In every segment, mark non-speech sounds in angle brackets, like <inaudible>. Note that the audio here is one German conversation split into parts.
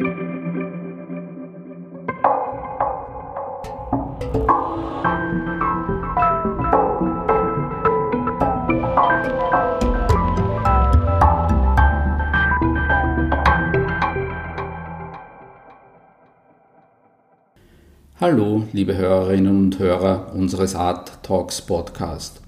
Hallo, liebe Hörerinnen und Hörer unseres Art Talks Podcast.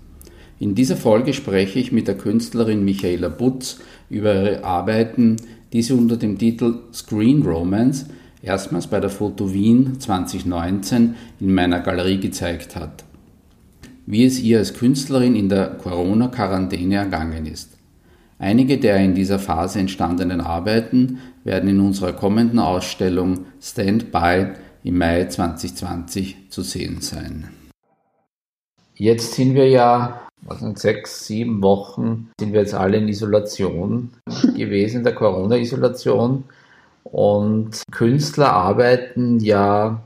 In dieser Folge spreche ich mit der Künstlerin Michaela Butz über ihre Arbeiten, die sie unter dem Titel Screen Romance erstmals bei der Foto Wien 2019 in meiner Galerie gezeigt hat. Wie es ihr als Künstlerin in der Corona-Quarantäne ergangen ist. Einige der in dieser Phase entstandenen Arbeiten werden in unserer kommenden Ausstellung Stand By im Mai 2020 zu sehen sein. Jetzt sind wir ja, was sind sechs, sieben Wochen, sind wir jetzt alle in Isolation <laughs> gewesen, in der Corona-Isolation. Und Künstler arbeiten ja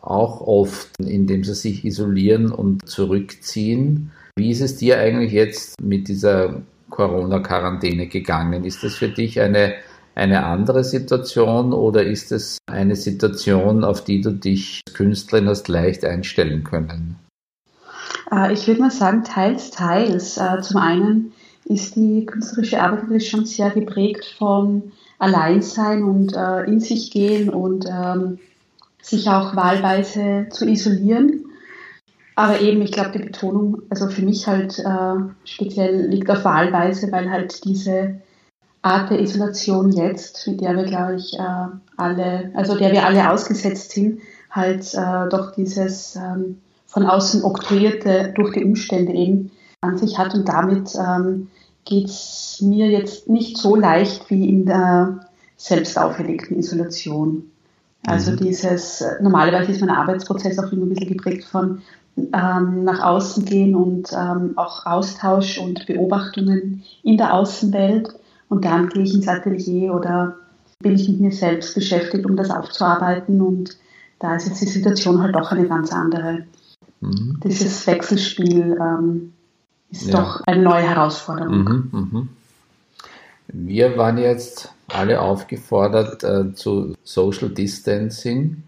auch oft, indem sie sich isolieren und zurückziehen. Wie ist es dir eigentlich jetzt mit dieser Corona-Quarantäne gegangen? Ist das für dich eine eine andere Situation oder ist es eine Situation, auf die du dich als Künstlerin hast leicht einstellen können? Äh, ich würde mal sagen, teils, teils. Äh, zum einen ist die künstlerische Arbeit natürlich schon sehr geprägt von Alleinsein und äh, in sich gehen und ähm, sich auch wahlweise zu isolieren. Aber eben, ich glaube, die Betonung, also für mich halt speziell liegt auf wahlweise, weil halt diese Art der Isolation jetzt, mit der wir, glaube ich, alle, also der wir alle ausgesetzt sind, halt doch dieses ähm, von außen oktroyierte durch die Umstände eben an sich hat. Und damit ähm, geht es mir jetzt nicht so leicht wie in der selbst auferlegten Isolation. Also mhm. dieses, normalerweise ist mein Arbeitsprozess auch immer ein bisschen geprägt von ähm, nach außen gehen und ähm, auch Austausch und Beobachtungen in der Außenwelt. Und dann gehe ich ins Atelier oder bin ich mit mir selbst beschäftigt, um das aufzuarbeiten. Und da ist jetzt die Situation halt doch eine ganz andere. Mhm. Dieses Wechselspiel ähm, ist ja. doch eine neue Herausforderung. Mhm, mh. Wir waren jetzt alle aufgefordert äh, zu Social Distancing.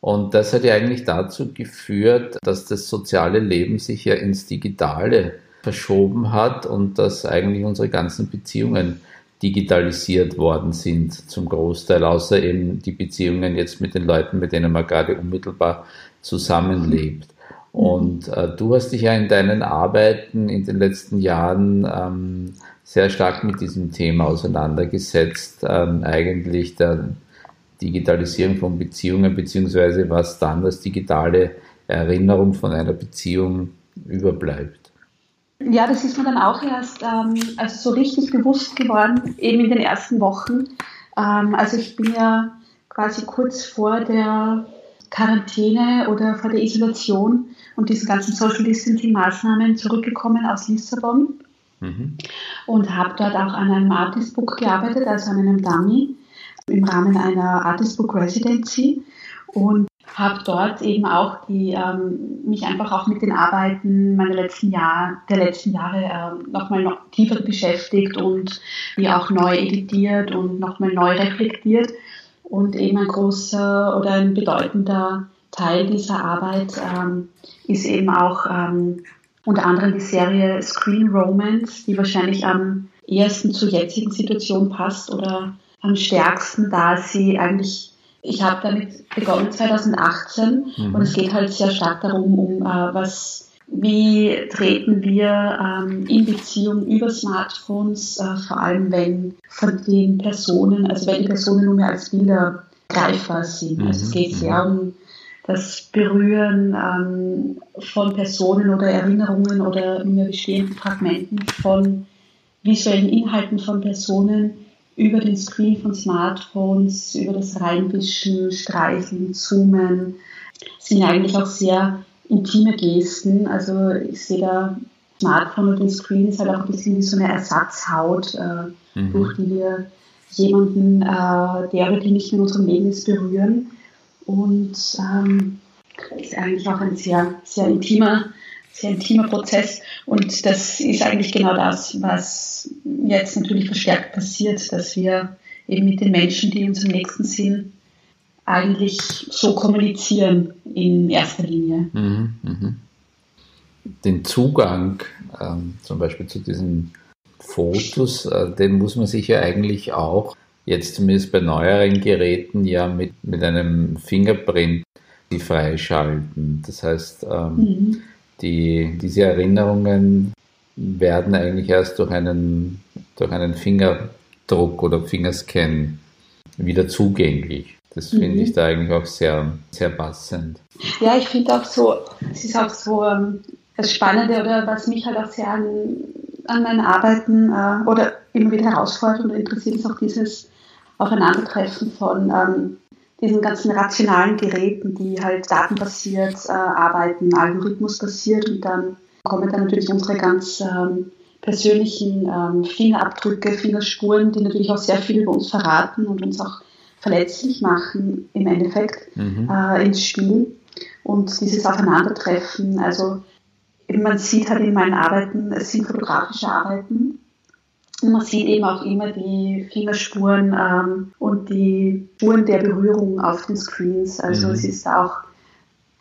Und das hat ja eigentlich dazu geführt, dass das soziale Leben sich ja ins Digitale verschoben hat und dass eigentlich unsere ganzen Beziehungen digitalisiert worden sind zum Großteil, außer eben die Beziehungen jetzt mit den Leuten, mit denen man gerade unmittelbar zusammenlebt. Und äh, du hast dich ja in deinen Arbeiten in den letzten Jahren ähm, sehr stark mit diesem Thema auseinandergesetzt, ähm, eigentlich der Digitalisierung von Beziehungen, beziehungsweise was dann als digitale Erinnerung von einer Beziehung überbleibt. Ja, das ist mir dann auch erst ähm, also so richtig bewusst geworden, eben in den ersten Wochen. Ähm, also ich bin ja quasi kurz vor der Quarantäne oder vor der Isolation und diesen ganzen Social Distancing Maßnahmen zurückgekommen aus Lissabon mhm. und habe dort auch an einem Artist Book gearbeitet, also an einem Dummy im Rahmen einer Artist Book Residency und habe dort eben auch die, ähm, mich einfach auch mit den Arbeiten meiner letzten Jahre, der letzten Jahre ähm, nochmal noch tiefer beschäftigt und die auch neu editiert und nochmal neu reflektiert. Und eben ein großer oder ein bedeutender Teil dieser Arbeit ähm, ist eben auch ähm, unter anderem die Serie Screen Romance, die wahrscheinlich am ehesten zur jetzigen Situation passt oder am stärksten, da sie eigentlich ich habe damit begonnen 2018 mhm. und es geht halt sehr stark darum, um äh, was, wie treten wir ähm, in Beziehung über Smartphones, äh, vor allem wenn von den Personen, also wenn die Personen nur mehr als Bilder greifbar sind. Mhm. Also es geht sehr mhm. um das Berühren ähm, von Personen oder Erinnerungen oder nur bestehenden Fragmenten von visuellen Inhalten von Personen über den Screen von Smartphones, über das Reinwischen, Streicheln, Zoomen, sind eigentlich auch sehr intime Gesten. Also ich sehe da Smartphone und den Screen ist halt auch ein bisschen wie so eine Ersatzhaut, äh, mhm. durch die wir jemanden, äh, der oder die nicht in unserem Leben ist, berühren. Und ähm, ist eigentlich auch ein sehr, sehr intimer sehr intimer Prozess und das ist eigentlich genau das, was jetzt natürlich verstärkt passiert, dass wir eben mit den Menschen, die uns am nächsten sind, eigentlich so kommunizieren in erster Linie. Mhm, mh. Den Zugang ähm, zum Beispiel zu diesen Fotos, äh, den muss man sich ja eigentlich auch jetzt zumindest bei neueren Geräten ja mit, mit einem Fingerprint freischalten. Das heißt, ähm, mhm. die, diese Erinnerungen werden eigentlich erst durch einen, durch einen Fingerdruck oder Fingerscan wieder zugänglich. Das mhm. finde ich da eigentlich auch sehr, sehr passend. Ja, ich finde auch so, es ist auch so ähm, das Spannende oder was mich halt auch sehr an, an meinen Arbeiten äh, oder immer wieder herausfordert und interessiert, ist auch dieses Aufeinandertreffen von ähm, diesen ganzen rationalen Geräten, die halt datenbasiert äh, arbeiten, algorithmusbasiert und dann kommen dann natürlich unsere ganz ähm, persönlichen ähm, Fingerabdrücke, Fingerspuren, die natürlich auch sehr viel über uns verraten und uns auch verletzlich machen im Endeffekt mhm. äh, ins Spiel. Und dieses Aufeinandertreffen, also man sieht halt in meinen Arbeiten, es sind fotografische Arbeiten, man sieht eben auch immer die Fingerspuren ähm, und die Spuren der Berührung auf den Screens. Also mhm. es ist auch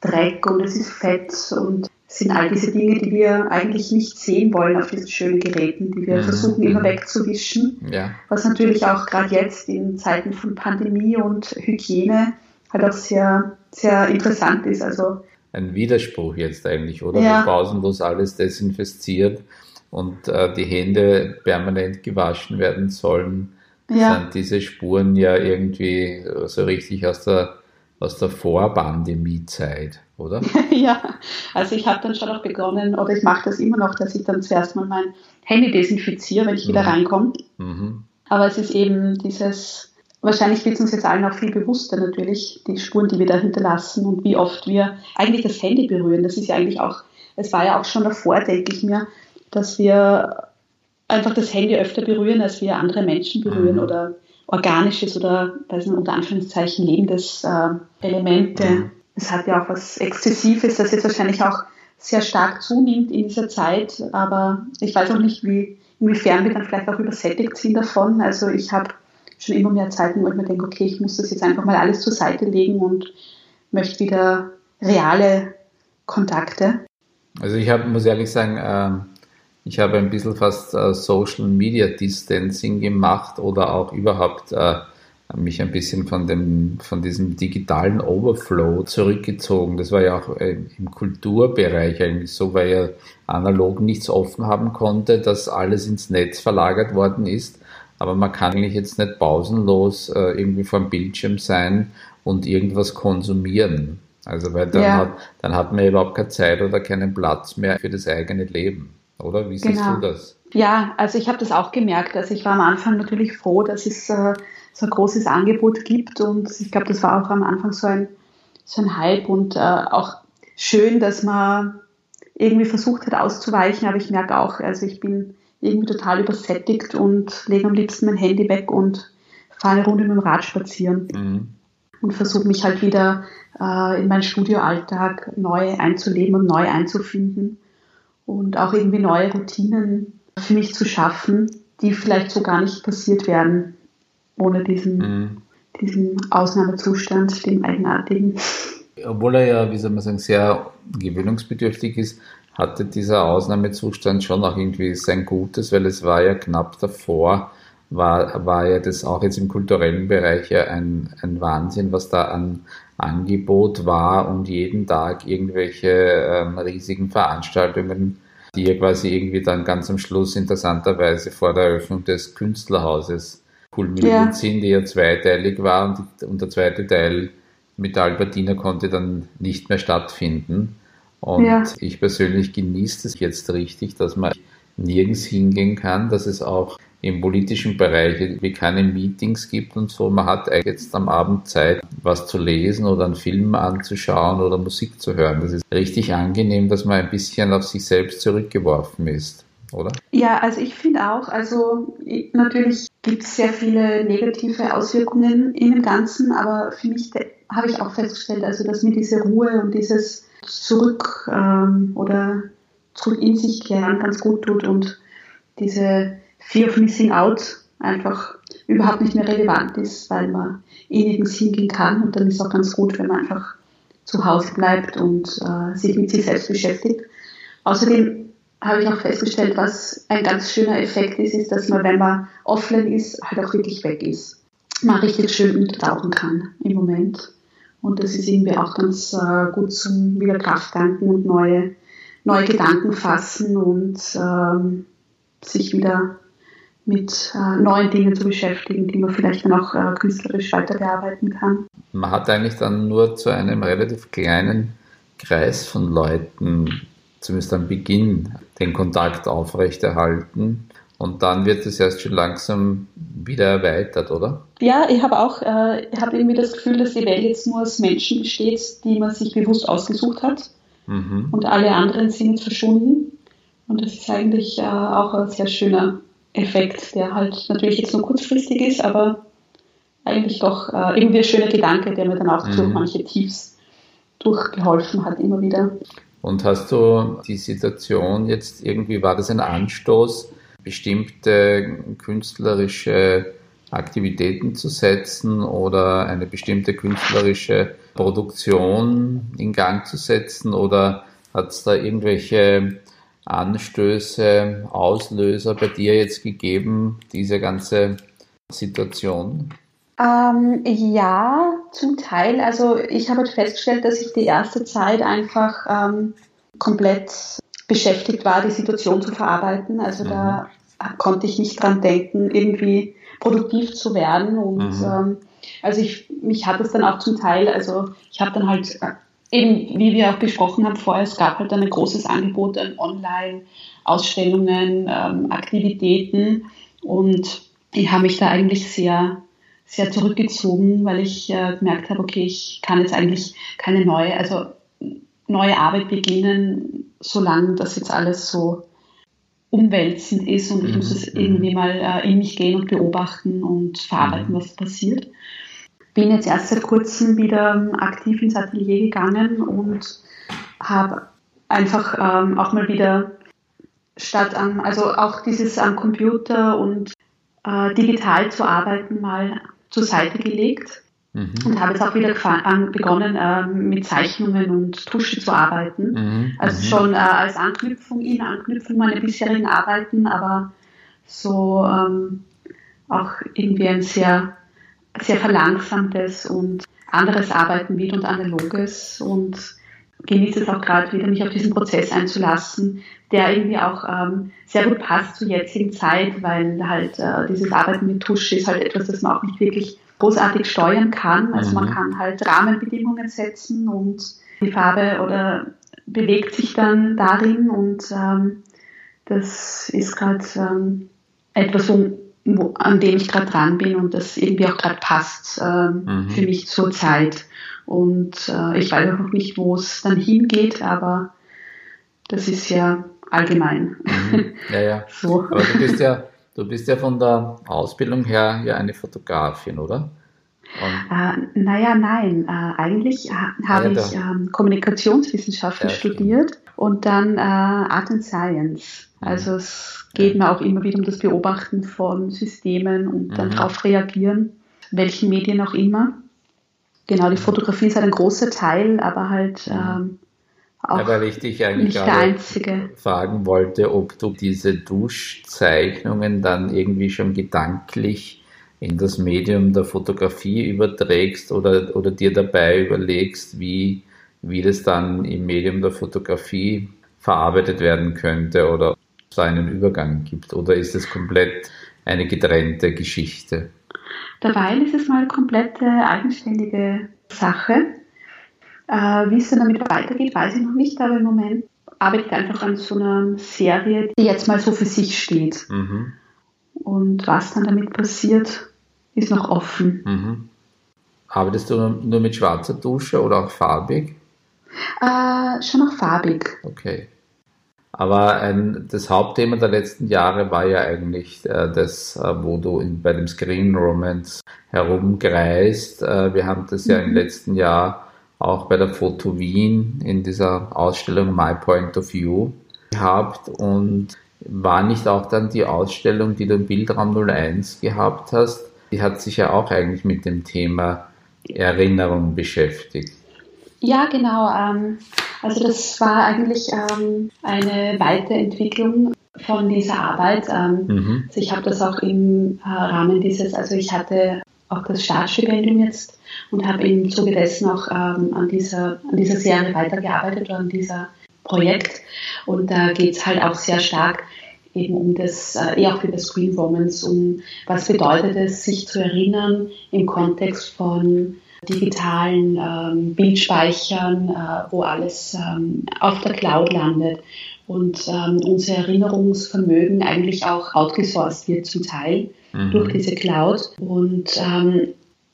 Dreck und es ist Fett und es sind all diese Dinge, die wir eigentlich nicht sehen wollen auf diesen schönen Geräten, die wir mhm. versuchen immer mhm. wegzuwischen. Ja. Was natürlich auch gerade jetzt in Zeiten von Pandemie und Hygiene halt auch sehr, sehr interessant ist. Also ein Widerspruch jetzt eigentlich, oder? Ja. Pausenlos alles desinfiziert und äh, die Hände permanent gewaschen werden sollen, ja. sind diese Spuren ja irgendwie so richtig aus der, aus der Vorpandemie-Zeit, oder? <laughs> ja, also ich habe dann schon auch begonnen, oder ich mache das immer noch, dass ich dann zuerst mal mein Handy desinfiziere, wenn ich wieder mhm. reinkomme. Mhm. Aber es ist eben dieses, wahrscheinlich wird es uns jetzt allen auch viel bewusster natürlich, die Spuren, die wir da hinterlassen und wie oft wir eigentlich das Handy berühren. Das ist ja eigentlich auch, es war ja auch schon davor, denke ich mir, dass wir einfach das Handy öfter berühren, als wir andere Menschen berühren mhm. oder organisches oder weiß nicht, unter Anführungszeichen lebendes äh, Elemente. Mhm. Es hat ja auch was Exzessives, das jetzt wahrscheinlich auch sehr stark zunimmt in dieser Zeit, aber ich weiß auch nicht, wie, inwiefern wir dann vielleicht auch übersättigt sind davon. Also ich habe schon immer mehr Zeiten, wo ich mir denke, okay, ich muss das jetzt einfach mal alles zur Seite legen und möchte wieder reale Kontakte. Also ich hab, muss ehrlich sagen, äh, ich habe ein bisschen fast äh, Social Media Distancing gemacht oder auch überhaupt äh, mich ein bisschen von dem, von diesem digitalen Overflow zurückgezogen. Das war ja auch äh, im Kulturbereich eigentlich so, weil ja analog nichts offen haben konnte, dass alles ins Netz verlagert worden ist. Aber man kann eigentlich jetzt nicht pausenlos äh, irgendwie vor dem Bildschirm sein und irgendwas konsumieren. Also weil dann, ja. hat, dann hat man überhaupt keine Zeit oder keinen Platz mehr für das eigene Leben oder? Wie siehst genau. du das? Ja, also ich habe das auch gemerkt. Also ich war am Anfang natürlich froh, dass es äh, so ein großes Angebot gibt und ich glaube, das war auch am Anfang so ein, so ein Hype und äh, auch schön, dass man irgendwie versucht hat auszuweichen, aber ich merke auch, also ich bin irgendwie total übersättigt und lege am liebsten mein Handy weg und fahre eine Runde mit dem Rad spazieren mhm. und versuche mich halt wieder äh, in meinen Studioalltag neu einzuleben und neu einzufinden und auch irgendwie neue Routinen für mich zu schaffen, die vielleicht so gar nicht passiert wären ohne diesen, mhm. diesen Ausnahmezustand, den eigenartigen. Obwohl er ja, wie soll man sagen, sehr gewöhnungsbedürftig ist, hatte dieser Ausnahmezustand schon auch irgendwie sein Gutes, weil es war ja knapp davor, war, war ja das auch jetzt im kulturellen Bereich ja ein, ein Wahnsinn, was da an Angebot war und jeden Tag irgendwelche ähm, riesigen Veranstaltungen, die ja quasi irgendwie dann ganz am Schluss interessanterweise vor der Eröffnung des Künstlerhauses kulminiert ja. sind, die ja zweiteilig war und, die, und der zweite Teil mit der Albertina konnte dann nicht mehr stattfinden. Und ja. ich persönlich genieße es jetzt richtig, dass man nirgends hingehen kann, dass es auch im politischen Bereich wie keine Meetings gibt und so. Man hat jetzt am Abend Zeit, was zu lesen oder einen Film anzuschauen oder Musik zu hören. Das ist richtig angenehm, dass man ein bisschen auf sich selbst zurückgeworfen ist. Oder? Ja, also ich finde auch, also natürlich gibt es sehr viele negative Auswirkungen in dem Ganzen, aber für mich habe ich auch festgestellt, also dass mir diese Ruhe und dieses Zurück ähm, oder zurück in sich kehren ganz gut tut und diese Fear of Missing Out einfach überhaupt nicht mehr relevant ist, weil man eh nirgends hingehen kann. Und dann ist es auch ganz gut, wenn man einfach zu Hause bleibt und äh, sich mit sich selbst beschäftigt. Außerdem habe ich auch festgestellt, was ein ganz schöner Effekt ist, ist, dass man, wenn man offline ist, halt auch wirklich weg ist. Man richtig schön untertauchen kann im Moment. Und das ist irgendwie auch ganz äh, gut zum wieder Kraft tanken und neue, neue Gedanken fassen und ähm, sich wieder mit äh, neuen Dingen zu beschäftigen, die man vielleicht dann auch äh, künstlerisch weiterbearbeiten kann. Man hat eigentlich dann nur zu einem relativ kleinen Kreis von Leuten, zumindest am Beginn, den Kontakt aufrechterhalten. Und dann wird es erst schon langsam wieder erweitert, oder? Ja, ich habe auch äh, ich habe irgendwie das Gefühl, dass die Welt jetzt nur aus Menschen besteht, die man sich bewusst ausgesucht hat. Mhm. Und alle anderen sind verschwunden. Und das ist eigentlich äh, auch ein sehr schöner Effekt, der halt natürlich jetzt nur kurzfristig ist, aber eigentlich doch äh, irgendwie ein schöner Gedanke, der mir dann auch mhm. durch manche Tiefs durchgeholfen hat, immer wieder. Und hast du die Situation jetzt irgendwie, war das ein Anstoß, bestimmte künstlerische Aktivitäten zu setzen oder eine bestimmte künstlerische Produktion in Gang zu setzen oder hat es da irgendwelche Anstöße, Auslöser bei dir jetzt gegeben, diese ganze Situation? Ähm, ja, zum Teil. Also ich habe halt festgestellt, dass ich die erste Zeit einfach ähm, komplett beschäftigt war, die Situation zu verarbeiten. Also mhm. da konnte ich nicht dran denken, irgendwie produktiv zu werden. Und mhm. ähm, also ich, mich hat es dann auch zum Teil, also ich habe dann halt eben, wie wir auch besprochen haben vorher, es gab halt ein großes Angebot an Online-Ausstellungen, ähm, Aktivitäten und ich habe mich da eigentlich sehr, sehr zurückgezogen, weil ich äh, gemerkt habe, okay, ich kann jetzt eigentlich keine neue, also neue Arbeit beginnen, solange das jetzt alles so umwälzend ist und ich muss es mhm. irgendwie mal äh, in mich gehen und beobachten und verarbeiten, mhm. was passiert bin jetzt erst seit kurzem wieder ähm, aktiv ins Atelier gegangen und habe einfach ähm, auch mal wieder statt am, also auch dieses am Computer und äh, digital zu arbeiten mal zur Seite gelegt mhm. und habe jetzt auch wieder begonnen äh, mit Zeichnungen und Tusche zu arbeiten. Mhm. Also mhm. schon äh, als Anknüpfung in Anknüpfung meine bisherigen Arbeiten, aber so ähm, auch irgendwie ein sehr sehr verlangsamtes und anderes Arbeiten wieder und analoges und genieße es auch gerade wieder, mich auf diesen Prozess einzulassen, der irgendwie auch ähm, sehr gut passt zur jetzigen Zeit, weil halt äh, dieses Arbeiten mit Tusche ist halt etwas, das man auch nicht wirklich großartig steuern kann. Also man mhm. kann halt Rahmenbedingungen setzen und die Farbe oder bewegt sich dann darin und ähm, das ist gerade ähm, etwas, wo wo, an dem ich gerade dran bin und das irgendwie auch gerade passt äh, mhm. für mich zur Zeit. Und äh, ich weiß auch noch nicht, wo es dann hingeht, aber das ist ja allgemein. Mhm. Ja, ja. <laughs> so. Aber du bist ja, du bist ja von der Ausbildung her ja eine Fotografin, oder? Äh, naja, nein. Äh, eigentlich habe ja, ich ähm, Kommunikationswissenschaften ja, studiert und dann äh, Art and Science. Mhm. Also es geht mir auch immer wieder um das Beobachten von Systemen und dann mhm. darauf reagieren, welchen Medien auch immer. Genau, die Fotografie ist halt ein großer Teil, aber halt mhm. ähm, auch ja, weil ich dich eigentlich nicht der einzige. fragen wollte, ob du diese Duschzeichnungen dann irgendwie schon gedanklich in das Medium der Fotografie überträgst oder, oder dir dabei überlegst, wie, wie das dann im Medium der Fotografie verarbeitet werden könnte oder so einen Übergang gibt? Oder ist es komplett eine getrennte Geschichte? Dabei ist es mal komplett eigenständige Sache. Äh, wie es dann damit weitergeht, weiß ich noch nicht, aber im Moment arbeite ich einfach an so einer Serie, die jetzt mal so für sich steht. Mhm. Und was dann damit passiert, ist noch offen. Mhm. Arbeitest du nur mit schwarzer Dusche oder auch farbig? Äh, schon auch farbig. Okay. Aber ein, das Hauptthema der letzten Jahre war ja eigentlich äh, das, äh, wo du in, bei dem Screen Romance herumkreist. Äh, wir haben das mhm. ja im mhm. letzten Jahr auch bei der Foto Wien in dieser Ausstellung My Point of View gehabt und war nicht auch dann die Ausstellung, die du im Bildraum 01 gehabt hast, die hat sich ja auch eigentlich mit dem Thema Erinnerung beschäftigt. Ja, genau. Ähm, also das war eigentlich ähm, eine Weiterentwicklung von dieser Arbeit. Ähm, mhm. Also ich habe das auch im äh, Rahmen dieses, also ich hatte auch das Staatsstipendium jetzt und habe im Zuge dessen auch an, dieser, an dieser Serie weitergearbeitet oder an dieser Projekt. Und da geht es halt auch sehr stark eben um das, äh, eher auch über Screen Romance, um was bedeutet es, sich zu erinnern im Kontext von digitalen ähm, Bildspeichern, äh, wo alles ähm, auf der Cloud landet und ähm, unser Erinnerungsvermögen eigentlich auch outgesourced wird zum Teil mhm. durch diese Cloud. Und ähm,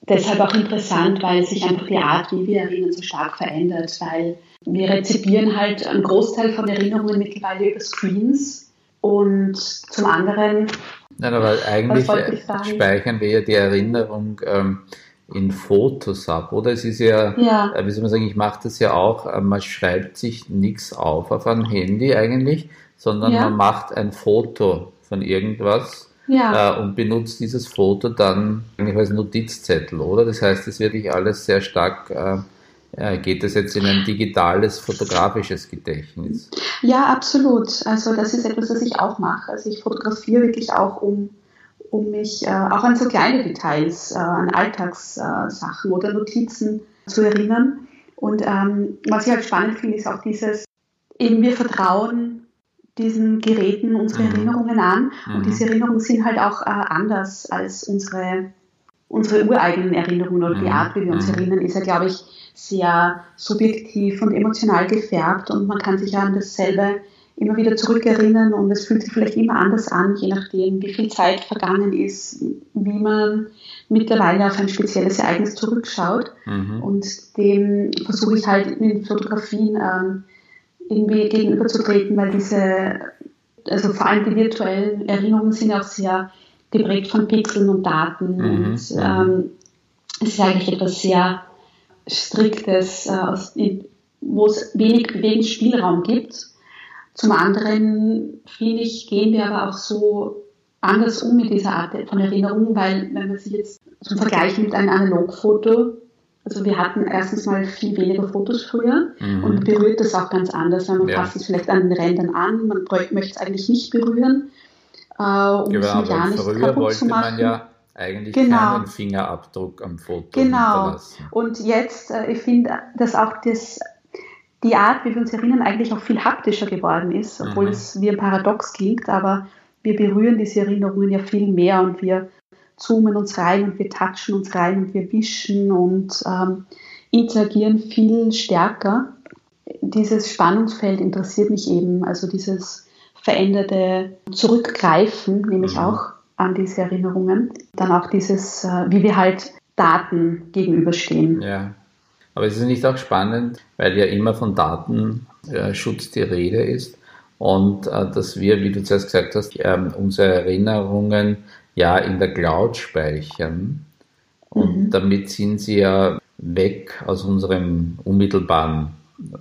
deshalb auch interessant, weil sich einfach die Art, wie wir erinnern, so stark verändert, weil wir rezipieren halt einen Großteil von Erinnerungen mittlerweile über Screens und zum anderen. Nein, aber eigentlich speichern wir ja die Erinnerung ähm, in Fotos ab, oder? Es ist ja, ja. Äh, wie soll man sagen, ich mache das ja auch, äh, man schreibt sich nichts auf auf ein Handy eigentlich, sondern ja. man macht ein Foto von irgendwas ja. äh, und benutzt dieses Foto dann eigentlich als Notizzettel, oder? Das heißt, es wird wirklich alles sehr stark, äh, geht das jetzt in ein digitales, fotografisches Gedächtnis? Ja, absolut. Also das ist etwas, was ich auch mache. Also ich fotografiere wirklich auch, um um mich äh, auch an so kleine Details, äh, an Alltagssachen oder Notizen zu erinnern. Und ähm, was ich halt spannend finde, ist auch dieses, eben wir vertrauen diesen Geräten unsere mhm. Erinnerungen an und mhm. diese Erinnerungen sind halt auch äh, anders als unsere, unsere ureigenen Erinnerungen oder mhm. die Art, wie wir uns mhm. erinnern, ist ja, glaube ich, sehr subjektiv und emotional gefärbt und man kann sich ja an dasselbe immer wieder zurückerinnern und es fühlt sich vielleicht immer anders an, je nachdem, wie viel Zeit vergangen ist, wie man mittlerweile auf ein spezielles Ereignis zurückschaut. Mhm. Und dem versuche ich halt in den Fotografien ähm, irgendwie gegenüberzutreten, weil diese, also vor allem die virtuellen Erinnerungen sind auch sehr geprägt von Pixeln und Daten mhm. und mhm. ähm, es ist eigentlich etwas sehr Striktes, äh, wo es wenig Bewegungsspielraum gibt zum anderen, finde ich, gehen wir aber auch so anders um mit dieser Art von Erinnerung, weil wenn man sich jetzt zum Vergleich mit einem Analogfoto, also wir hatten erstens mal viel weniger Fotos früher mhm. und berührt das auch ganz anders, weil man ja. fasst es vielleicht an den Rändern an, man möchte es eigentlich nicht berühren, äh, um genau, es ja nicht früher kaputt wollte zu machen. Man ja eigentlich genau. keinen Fingerabdruck am Foto genau. Und jetzt, äh, ich finde, dass auch das die Art, wie wir uns erinnern, eigentlich auch viel haptischer geworden ist, obwohl mhm. es wie ein Paradox klingt, aber wir berühren diese Erinnerungen ja viel mehr und wir zoomen uns rein und wir touchen uns rein und wir wischen und ähm, interagieren viel stärker. Dieses Spannungsfeld interessiert mich eben, also dieses veränderte Zurückgreifen, nämlich mhm. auch an diese Erinnerungen. Dann auch dieses, äh, wie wir halt Daten gegenüberstehen. Ja. Aber es ist nicht auch spannend, weil ja immer von Datenschutz die Rede ist und äh, dass wir, wie du zuerst gesagt hast, ähm, unsere Erinnerungen ja in der Cloud speichern. Und mhm. damit sind sie ja weg aus unserem unmittelbaren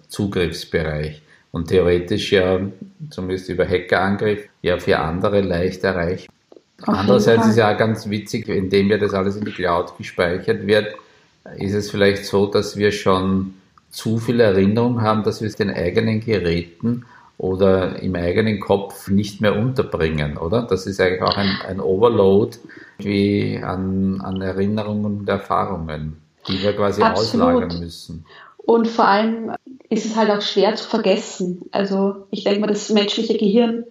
Zugriffsbereich und theoretisch ja, zumindest über Hackerangriff, ja für andere leicht erreichbar. Andererseits ist ja auch ganz witzig, indem ja das alles in die Cloud gespeichert wird, ist es vielleicht so, dass wir schon zu viel Erinnerung haben, dass wir es den eigenen Geräten oder im eigenen Kopf nicht mehr unterbringen, oder? Das ist eigentlich auch ein, ein Overload wie an, an Erinnerungen und Erfahrungen, die wir quasi Absolut. auslagern müssen. Und vor allem ist es halt auch schwer zu vergessen. Also ich denke mal, das menschliche Gehirn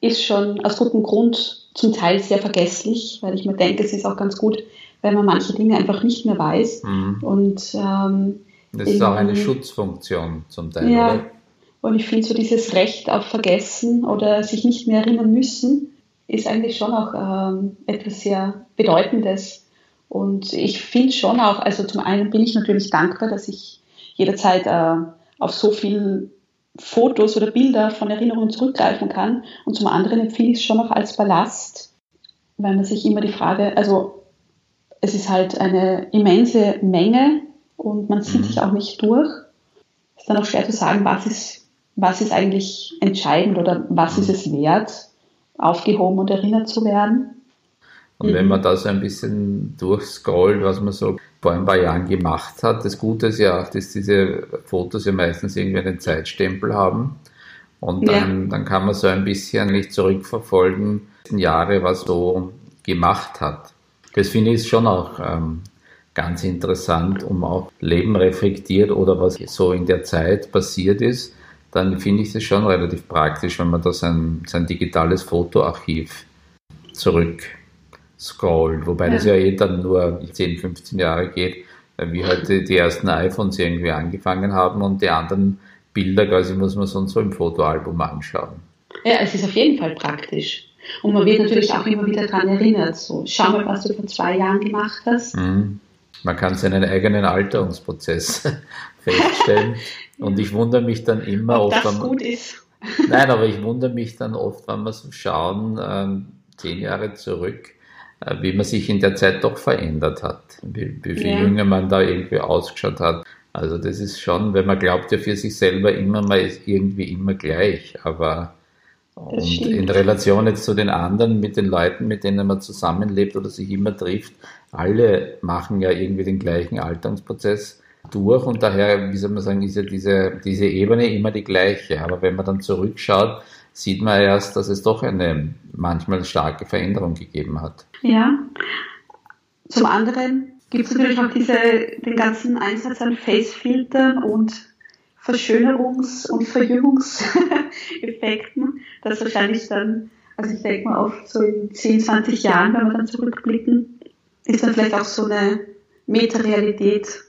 ist schon aus gutem Grund zum Teil sehr vergesslich, weil ich mir denke, es ist auch ganz gut, wenn man manche Dinge einfach nicht mehr weiß. Mhm. Und, ähm, das ist auch eine Schutzfunktion zum Teil, ja, oder? Und ich finde so dieses Recht auf Vergessen oder sich nicht mehr erinnern müssen, ist eigentlich schon auch ähm, etwas sehr Bedeutendes. Und ich finde schon auch, also zum einen bin ich natürlich dankbar, dass ich jederzeit äh, auf so viele Fotos oder Bilder von Erinnerungen zurückgreifen kann. Und zum anderen empfehle ich es schon auch als Ballast, weil man sich immer die Frage, also es ist halt eine immense Menge und man zieht mhm. sich auch nicht durch. Es ist dann auch schwer zu sagen, was ist, was ist eigentlich entscheidend oder was ist es wert, aufgehoben und erinnert zu werden. Und mhm. wenn man da so ein bisschen durchscrollt, was man so vor ein paar Jahren gemacht hat, das Gute ist ja auch, dass diese Fotos ja meistens irgendwie einen Zeitstempel haben. Und dann, ja. dann kann man so ein bisschen nicht zurückverfolgen, Jahre, was so gemacht hat. Das finde ich schon auch ähm, ganz interessant, um auch Leben reflektiert oder was so in der Zeit passiert ist. Dann finde ich das schon relativ praktisch, wenn man da sein, sein digitales Fotoarchiv zurück scrollt. Wobei ja. das ja eh dann nur 10, 15 Jahre geht, wie heute die ersten iPhones irgendwie angefangen haben und die anderen Bilder quasi muss man sonst so im Fotoalbum anschauen. Ja, es ist auf jeden Fall praktisch. Und man wird natürlich auch immer wieder daran erinnert. So, schau mal, was du vor zwei Jahren gemacht hast. Mhm. Man kann seinen eigenen Alterungsprozess <laughs> feststellen. <laughs> Und ich wundere mich dann immer Ob oft. Das gut ist. Nein, aber ich wundere mich dann oft, wenn wir so schauen, ähm, zehn Jahre zurück, wie man sich in der Zeit doch verändert hat, wie, wie viel ja. jünger man da irgendwie ausgeschaut hat. Also das ist schon, wenn man glaubt ja für sich selber immer, man ist irgendwie immer gleich, aber und in Relation jetzt zu den anderen, mit den Leuten, mit denen man zusammenlebt oder sich immer trifft, alle machen ja irgendwie den gleichen Alterungsprozess durch und daher, wie soll man sagen, ist ja diese, diese Ebene immer die gleiche. Aber wenn man dann zurückschaut, sieht man erst, dass es doch eine manchmal starke Veränderung gegeben hat. Ja. Zum anderen gibt es natürlich auch diese, den ganzen Einsatz an Facefiltern und Verschönerungs- und Verjüngungseffekten, dass wahrscheinlich dann, also ich denke mal oft so in 10, 20 Jahren, wenn wir dann zurückblicken, ist dann vielleicht auch so eine Metarealität,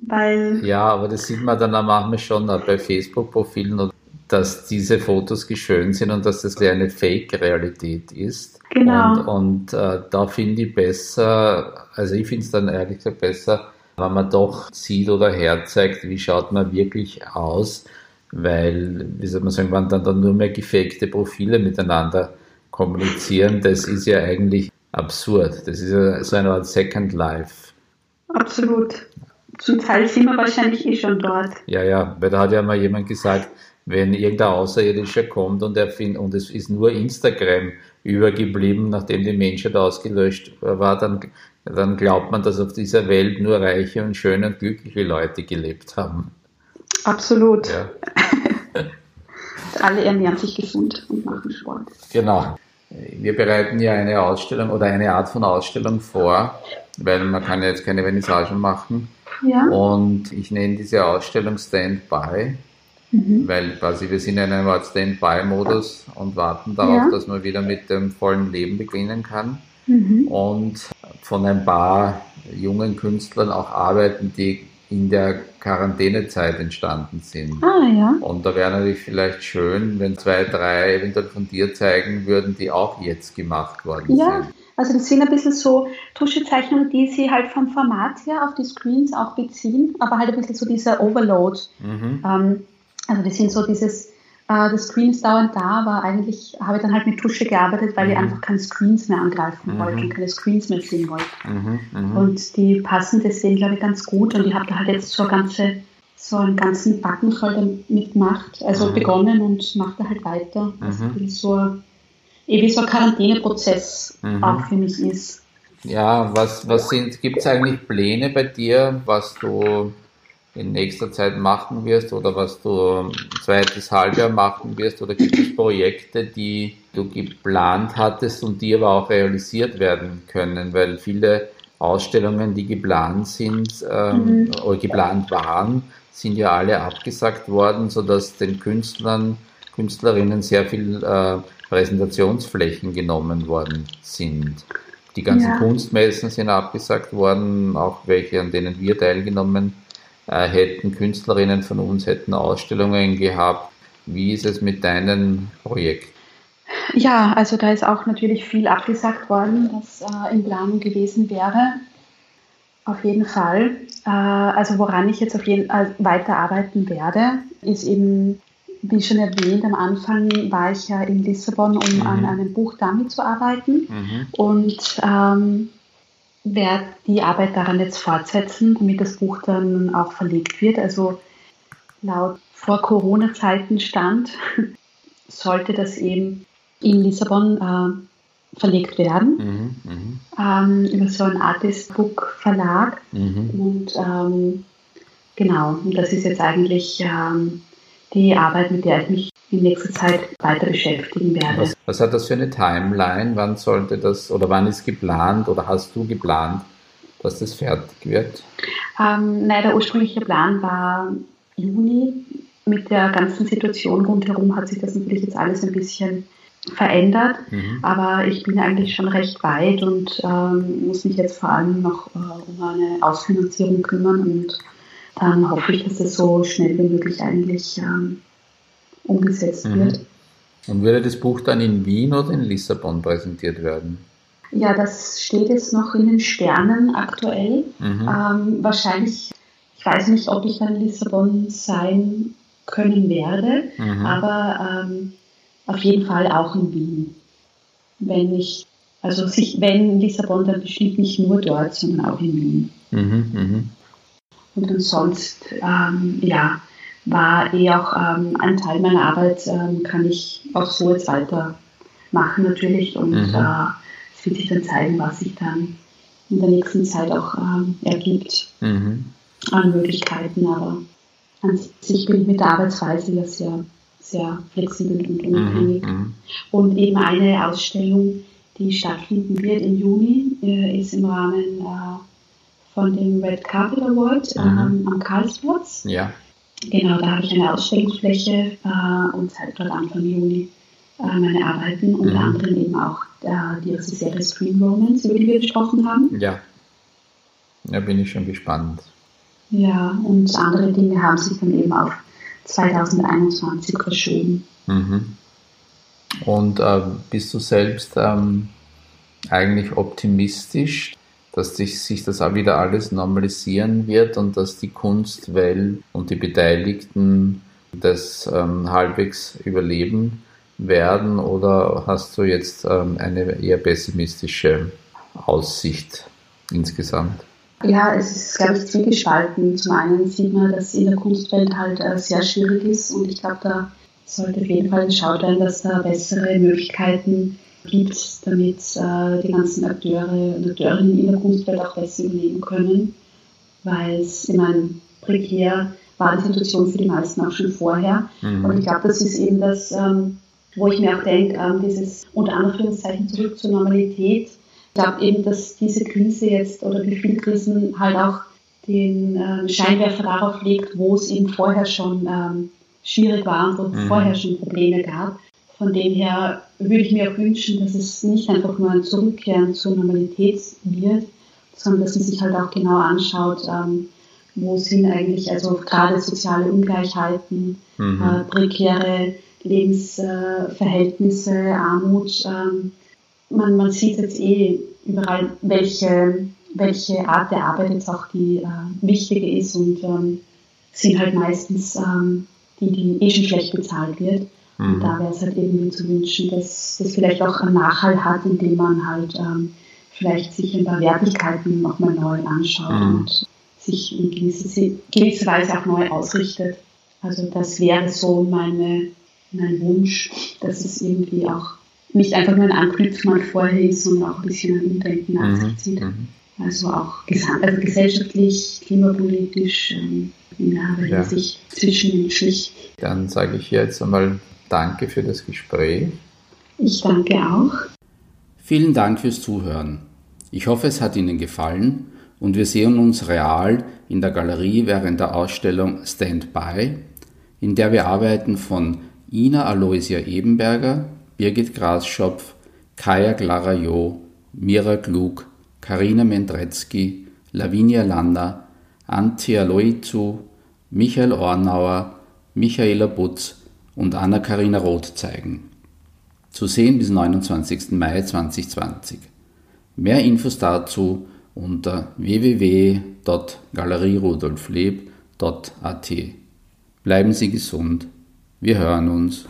weil... Ja, aber das sieht man dann auch manchmal schon bei Facebook-Profilen, dass diese Fotos geschönt sind und dass das eine Fake-Realität ist. Genau. Und, und äh, da finde ich besser, also ich finde es dann ehrlich gesagt besser, wenn man doch sieht oder herzeigt, wie schaut man wirklich aus, weil, wie soll man sagen, wenn dann, dann nur mehr gefakte Profile miteinander kommunizieren, das ist ja eigentlich absurd. Das ist ja so eine Art Second Life. Absolut. Zum Teil sind wir wahrscheinlich eh schon dort. Ja, ja, weil da hat ja mal jemand gesagt, wenn irgendein Außerirdischer kommt und er findet, und es ist nur Instagram übergeblieben, nachdem die Menschheit ausgelöscht war, dann dann glaubt man, dass auf dieser Welt nur reiche und schöne und glückliche Leute gelebt haben. Absolut. Ja. <laughs> Alle ernähren sich gesund und machen Sport. Genau. Wir bereiten ja eine Ausstellung oder eine Art von Ausstellung vor, weil man kann ja jetzt keine Vernissagen machen. Ja. Und ich nenne diese Ausstellung Standby, mhm. weil quasi wir sind in einem Art Standby-Modus und warten darauf, ja. dass man wieder mit dem vollen Leben beginnen kann. Mhm. Und von ein paar jungen Künstlern auch arbeiten, die in der Quarantänezeit entstanden sind. Ah, ja. Und da wäre natürlich vielleicht schön, wenn zwei, drei eventuell von dir zeigen würden, die auch jetzt gemacht worden ja. sind. Also das sind ein bisschen so Tuschezeichnungen, die sie halt vom Format her auf die Screens auch beziehen, aber halt ein bisschen so dieser Overload. Mhm. Ähm, also die sind so dieses äh, das Screen ist dauernd da, aber eigentlich habe ich dann halt mit Tusche gearbeitet, weil mhm. ich einfach keine Screens mehr angreifen mhm. wollte und keine Screens mehr sehen wollte. Mhm. mhm. Und die passen das sehen, glaube ich, ganz gut. Und ich habe da halt jetzt so, ganze, so einen ganzen Backen voll damit gemacht, also mhm. begonnen und mache da halt weiter. Also wie so, eh wie so ein Quarantäneprozess auch für mich ist. Ja, was, was sind, gibt es eigentlich Pläne bei dir, was du in nächster Zeit machen wirst oder was du zweites Halbjahr machen wirst oder gibt es Projekte, die du geplant hattest und die aber auch realisiert werden können, weil viele Ausstellungen, die geplant sind ähm, mhm. oder geplant waren, sind ja alle abgesagt worden, sodass den Künstlern, Künstlerinnen sehr viel äh, Präsentationsflächen genommen worden sind. Die ganzen ja. Kunstmessen sind abgesagt worden, auch welche, an denen wir teilgenommen haben hätten Künstlerinnen von uns hätten Ausstellungen gehabt. Wie ist es mit deinen Projekten? Ja, also da ist auch natürlich viel abgesagt worden, was äh, in Planung gewesen wäre. Auf jeden Fall. Äh, also woran ich jetzt auf jeden Fall äh, weiterarbeiten werde, ist eben, wie schon erwähnt, am Anfang war ich ja in Lissabon, um mhm. an einem Buch damit zu arbeiten. Mhm. Und ähm, werde die Arbeit daran jetzt fortsetzen, damit das Buch dann auch verlegt wird. Also laut vor Corona-Zeiten stand, <laughs> sollte das eben in Lissabon verlegt werden. Mhm, mh. ähm, über so einen Artist Book Verlag. Mhm. Und ähm, genau, das ist jetzt eigentlich ähm, die Arbeit, mit der ich mich in nächster Zeit weiter beschäftigen werde. Was, was, hat das für eine Timeline? Wann sollte das oder wann ist geplant oder hast du geplant, dass das fertig wird? Ähm, nein, der ursprüngliche Plan war Juni. Mit der ganzen Situation rundherum hat sich das natürlich jetzt alles ein bisschen verändert, mhm. aber ich bin eigentlich schon recht weit und ähm, muss mich jetzt vor allem noch äh, um eine Ausfinanzierung kümmern und dann hoffe ich, dass das so schnell wie möglich eigentlich ähm, umgesetzt mhm. wird. Und würde das Buch dann in Wien oder in Lissabon präsentiert werden? Ja, das steht jetzt noch in den Sternen aktuell. Mhm. Ähm, wahrscheinlich, ich weiß nicht, ob ich dann in Lissabon sein können werde, mhm. aber ähm, auf jeden Fall auch in Wien. Wenn ich, also sich, wenn Lissabon, dann bestimmt nicht nur dort, sondern auch in Wien. Mhm, mh. Und ansonsten, ähm, ja, war eh auch ähm, ein Teil meiner Arbeit, ähm, kann ich auch so jetzt weitermachen natürlich. Und mhm. äh, es wird sich dann zeigen, was sich dann in der nächsten Zeit auch ähm, ergibt mhm. an Möglichkeiten. Aber an sich bin ich mit der Arbeitsweise ja sehr, sehr flexibel und unabhängig. Mhm. mhm. Und eben eine Ausstellung, die stattfinden wird im Juni, äh, ist im Rahmen äh, von dem Red Carpet Award mhm. ähm, am Karlsplatz. Ja. Genau, da habe ich eine Ausstellungsfläche äh, und zeige dort Anfang Juni äh, meine Arbeiten, unter mhm. anderem eben auch äh, die Serie Screen Romance, über die wir gesprochen haben. Ja. Da bin ich schon gespannt. Ja, und andere Dinge haben sich dann eben auf 2021 verschoben. Mhm. Und äh, bist du selbst ähm, eigentlich optimistisch, dass sich, sich das auch wieder alles normalisieren wird und dass die Kunstwelt und die Beteiligten das ähm, halbwegs überleben werden? Oder hast du jetzt ähm, eine eher pessimistische Aussicht insgesamt? Ja, es ist, glaube ich, zwiegespalten. Zum einen sieht man, dass in der Kunstwelt halt äh, sehr schwierig ist und ich glaube, da sollte auf jeden Fall geschaut werden, dass da bessere Möglichkeiten gibt, damit äh, die ganzen Akteure und Akteurinnen in der Kunstwelt auch besser überleben können, weil es, ich meine, prekär war die Situation für die meisten auch schon vorher. Mhm. Und ich glaube, das ist eben das, ähm, wo ich mir auch denke, ähm, dieses unter Anführungszeichen zurück zur Normalität. Ich glaube eben, dass diese Krise jetzt oder wie viele Krisen halt auch den äh, Scheinwerfer darauf legt, wo es eben vorher schon ähm, schwierig war und wo es mhm. vorher schon Probleme gab. Von dem her würde ich mir auch wünschen, dass es nicht einfach nur ein Zurückkehren zur Normalität wird, sondern dass man sich halt auch genau anschaut, ähm, wo sind eigentlich, also gerade soziale Ungleichheiten, mhm. äh, prekäre Lebensverhältnisse, äh, Armut. Ähm, man, man sieht jetzt eh überall, welche, welche Art der Arbeit jetzt auch die äh, wichtige ist und ähm, sind halt meistens ähm, die, die eh schon schlecht bezahlt wird. Mhm. Und da wäre es halt irgendwie zu wünschen, dass das vielleicht auch einen Nachhall hat, indem man halt ähm, vielleicht sich ein paar Wertigkeiten nochmal neu anschaut mhm. und sich in gewisser gewisse Weise auch neu ausrichtet. Also das wäre so meine, mein Wunsch, dass es irgendwie auch nicht einfach nur ein Anknüpfen vorher ist, sondern auch ein bisschen ein Umdenken nach mhm. sich zieht. Mhm. Also auch also gesellschaftlich, klimapolitisch, ähm, ja, ja. sich zwischenmenschlich. Dann sage ich jetzt einmal Danke für das Gespräch. Ich danke auch. Vielen Dank fürs Zuhören. Ich hoffe, es hat Ihnen gefallen und wir sehen uns real in der Galerie während der Ausstellung Stand By, in der wir Arbeiten von Ina Aloysia Ebenberger, Birgit Grasschopf, Kaya Clara Jo, Mira Klug, Karina Mendretzky, Lavinia Landa, Antje Aloizu, Michael Ornauer, Michaela Butz und Anna-Karina Roth zeigen. Zu sehen bis 29. Mai 2020. Mehr Infos dazu unter www.galerierudolfleb.at. Bleiben Sie gesund. Wir hören uns.